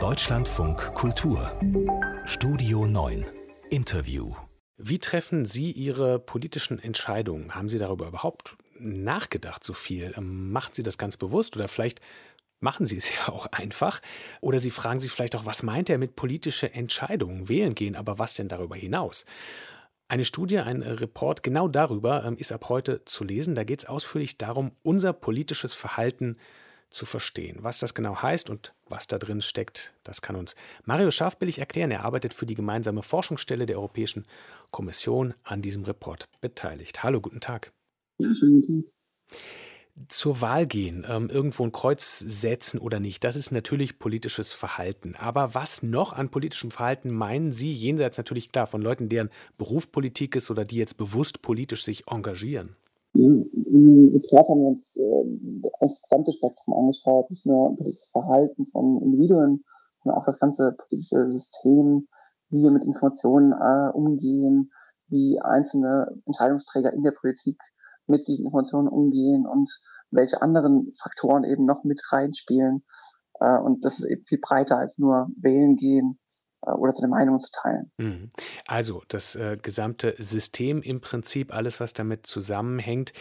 Deutschlandfunk Kultur Studio 9 Interview Wie treffen Sie Ihre politischen Entscheidungen? Haben Sie darüber überhaupt nachgedacht so viel? Ähm, machen Sie das ganz bewusst oder vielleicht machen Sie es ja auch einfach? Oder Sie fragen sich vielleicht auch, was meint er mit politische Entscheidungen? Wählen gehen, aber was denn darüber hinaus? Eine Studie, ein Report genau darüber ähm, ist ab heute zu lesen. Da geht es ausführlich darum, unser politisches Verhalten zu verstehen. Was das genau heißt und was da drin steckt, das kann uns Mario Scharfbillig erklären. Er arbeitet für die gemeinsame Forschungsstelle der Europäischen Kommission an diesem Report beteiligt. Hallo, guten Tag. Ja, schönen Tag zur Wahl gehen, ähm, irgendwo ein Kreuz setzen oder nicht, das ist natürlich politisches Verhalten. Aber was noch an politischem Verhalten meinen Sie, jenseits natürlich klar von Leuten, deren Beruf Politik ist oder die jetzt bewusst politisch sich engagieren? Ja, dem Report haben wir uns äh, das gesamte Spektrum angeschaut, nicht nur politisches Verhalten von Individuen, sondern auch das ganze politische System, wie wir mit Informationen äh, umgehen, wie einzelne Entscheidungsträger in der Politik mit diesen Informationen umgehen und welche anderen Faktoren eben noch mit reinspielen. Äh, und das ist eben viel breiter als nur wählen gehen oder seine Meinung zu teilen. Mhm. Also das äh, gesamte System im Prinzip, alles, was damit zusammenhängt.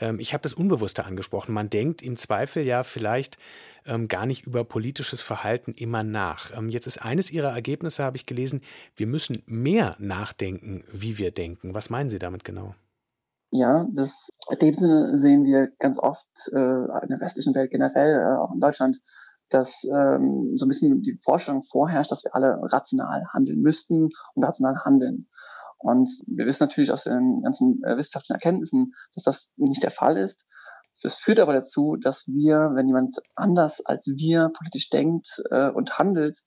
Ähm, ich habe das Unbewusste angesprochen. Man denkt im Zweifel ja vielleicht ähm, gar nicht über politisches Verhalten immer nach. Ähm, jetzt ist eines Ihrer Ergebnisse, habe ich gelesen, wir müssen mehr nachdenken, wie wir denken. Was meinen Sie damit genau? Ja, das, in dem Sinne sehen wir ganz oft äh, in der westlichen Welt generell, äh, auch in Deutschland, dass ähm, so ein bisschen die Vorstellung vorherrscht, dass wir alle rational handeln müssten und rational handeln. Und wir wissen natürlich aus den ganzen äh, wissenschaftlichen Erkenntnissen, dass das nicht der Fall ist. Das führt aber dazu, dass wir, wenn jemand anders als wir politisch denkt äh, und handelt,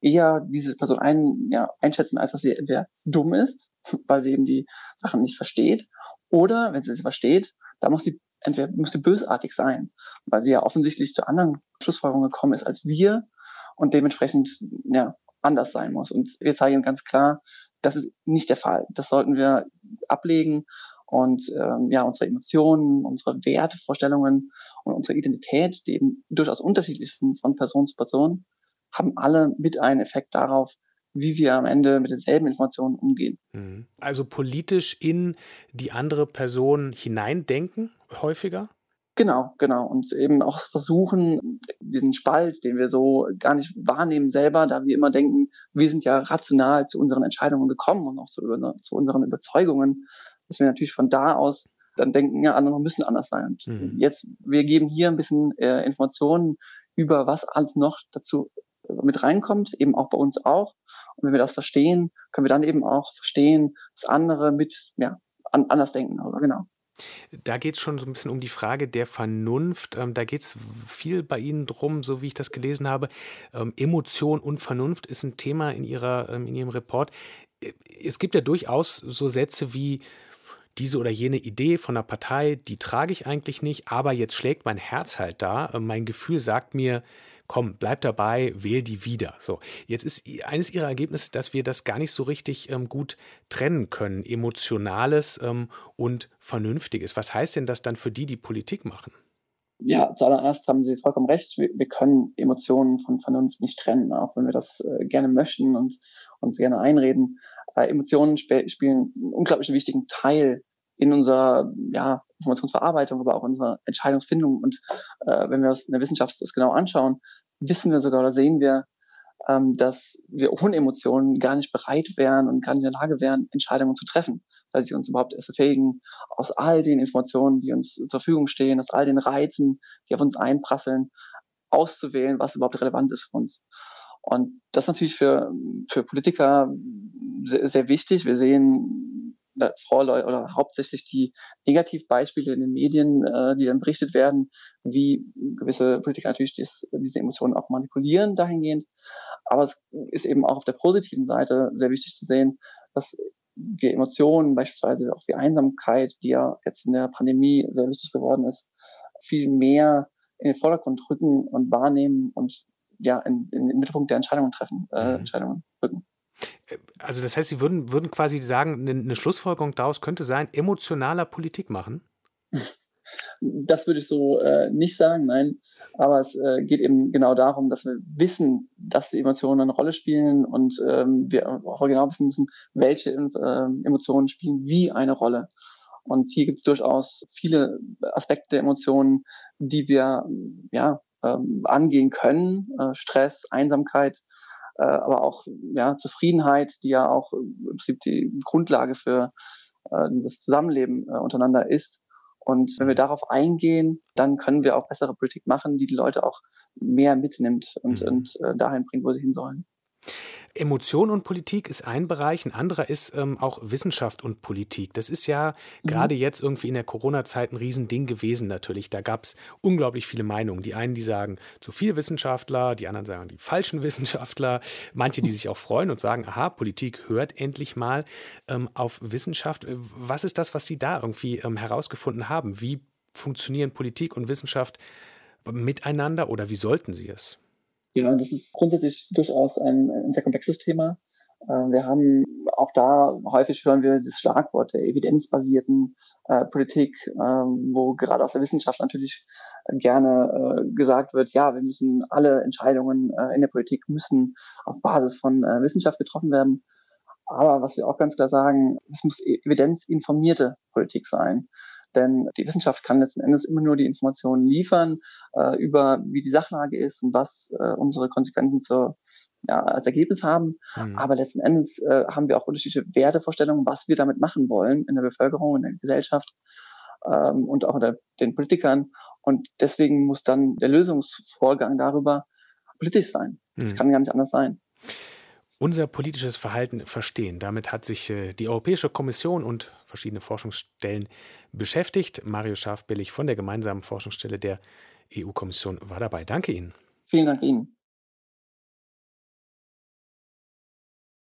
eher diese Person ein, ja, einschätzen, als dass sie entweder dumm ist, weil sie eben die Sachen nicht versteht, oder, wenn sie es versteht, dann muss sie entweder muss sie bösartig sein, weil sie ja offensichtlich zu anderen Schlussfolgerungen gekommen ist als wir und dementsprechend ja, anders sein muss. Und wir zeigen ganz klar, das ist nicht der Fall. Das sollten wir ablegen und ähm, ja, unsere Emotionen, unsere Wertevorstellungen und unsere Identität, die eben durchaus unterschiedlich sind von Person zu Person, haben alle mit einen Effekt darauf, wie wir am Ende mit denselben Informationen umgehen. Mhm. Also politisch in die andere Person hineindenken, häufiger? Genau, genau. Und eben auch versuchen, diesen Spalt, den wir so gar nicht wahrnehmen selber, da wir immer denken, wir sind ja rational zu unseren Entscheidungen gekommen und auch zu, zu unseren Überzeugungen, dass wir natürlich von da aus dann denken, ja, andere müssen anders sein. Und mhm. jetzt, wir geben hier ein bisschen äh, Informationen über was alles noch dazu mit reinkommt, eben auch bei uns auch. Und wenn wir das verstehen, können wir dann eben auch verstehen, dass andere mit ja, an, anders denken. Aber genau. Da geht es schon so ein bisschen um die Frage der Vernunft. Ähm, da geht es viel bei Ihnen drum, so wie ich das gelesen habe. Ähm, Emotion und Vernunft ist ein Thema in, ihrer, ähm, in Ihrem Report. Äh, es gibt ja durchaus so Sätze wie, diese oder jene Idee von einer Partei, die trage ich eigentlich nicht, aber jetzt schlägt mein Herz halt da. Äh, mein Gefühl sagt mir, komm, bleib dabei, wähl die wieder. So, jetzt ist eines ihrer Ergebnisse, dass wir das gar nicht so richtig ähm, gut trennen können, emotionales ähm, und vernünftiges. Was heißt denn das dann für die, die Politik machen? Ja, zuallererst haben Sie vollkommen recht. Wir, wir können Emotionen von Vernunft nicht trennen, auch wenn wir das äh, gerne möchten und uns gerne einreden. Äh, Emotionen sp spielen einen unglaublich wichtigen Teil in unserer ja, Informationsverarbeitung, aber auch in unserer Entscheidungsfindung. Und äh, wenn wir das in der Wissenschaft das genau anschauen, wissen wir sogar oder sehen wir, ähm, dass wir ohne Emotionen gar nicht bereit wären und gar nicht in der Lage wären, Entscheidungen zu treffen, weil sie uns überhaupt erst befähigen, aus all den Informationen, die uns zur Verfügung stehen, aus all den Reizen, die auf uns einprasseln, auszuwählen, was überhaupt relevant ist für uns. Und das ist natürlich für, für Politiker sehr, sehr wichtig. Wir sehen Vorläu oder hauptsächlich die Negativbeispiele in den Medien, äh, die dann berichtet werden, wie gewisse Politiker natürlich dies, diese Emotionen auch manipulieren dahingehend. Aber es ist eben auch auf der positiven Seite sehr wichtig zu sehen, dass wir Emotionen, beispielsweise auch wie Einsamkeit, die ja jetzt in der Pandemie sehr wichtig geworden ist, viel mehr in den Vordergrund rücken und wahrnehmen und ja, in, in den Mittelpunkt der Entscheidungen treffen, äh, mhm. Entscheidungen rücken. Also das heißt, Sie würden, würden quasi sagen, eine, eine Schlussfolgerung daraus könnte sein, emotionaler Politik machen? Das würde ich so äh, nicht sagen, nein. Aber es äh, geht eben genau darum, dass wir wissen, dass die Emotionen eine Rolle spielen und ähm, wir auch genau wissen müssen, welche äh, Emotionen spielen wie eine Rolle. Und hier gibt es durchaus viele Aspekte der Emotionen, die wir ja, ähm, angehen können. Äh, Stress, Einsamkeit, äh, aber auch ja, Zufriedenheit, die ja auch im Prinzip die Grundlage für äh, das Zusammenleben äh, untereinander ist. Und wenn wir darauf eingehen, dann können wir auch bessere Politik machen, die die Leute auch mehr mitnimmt und, mhm. und äh, dahin bringt, wo sie hin sollen. Emotion und Politik ist ein Bereich, ein anderer ist ähm, auch Wissenschaft und Politik. Das ist ja mhm. gerade jetzt irgendwie in der Corona-Zeit ein Riesending gewesen natürlich. Da gab es unglaublich viele Meinungen. Die einen, die sagen zu viel Wissenschaftler, die anderen sagen die falschen Wissenschaftler, manche, die sich auch freuen und sagen, aha, Politik hört endlich mal ähm, auf Wissenschaft. Was ist das, was Sie da irgendwie ähm, herausgefunden haben? Wie funktionieren Politik und Wissenschaft miteinander oder wie sollten sie es? Ja, das ist grundsätzlich durchaus ein, ein sehr komplexes Thema. Äh, wir haben auch da häufig hören wir das Schlagwort der evidenzbasierten äh, Politik, äh, wo gerade aus der Wissenschaft natürlich gerne äh, gesagt wird, ja, wir müssen alle Entscheidungen äh, in der Politik müssen auf Basis von äh, Wissenschaft getroffen werden. Aber was wir auch ganz klar sagen, es muss evidenzinformierte Politik sein. Denn die Wissenschaft kann letzten Endes immer nur die Informationen liefern äh, über, wie die Sachlage ist und was äh, unsere Konsequenzen zur, ja, als Ergebnis haben. Mhm. Aber letzten Endes äh, haben wir auch unterschiedliche Wertevorstellungen, was wir damit machen wollen in der Bevölkerung, in der Gesellschaft ähm, und auch unter den Politikern. Und deswegen muss dann der Lösungsvorgang darüber politisch sein. Das mhm. kann gar nicht anders sein unser politisches Verhalten verstehen. Damit hat sich äh, die Europäische Kommission und verschiedene Forschungsstellen beschäftigt. Mario Schafbillig von der gemeinsamen Forschungsstelle der EU-Kommission war dabei. Danke Ihnen. Vielen Dank Ihnen.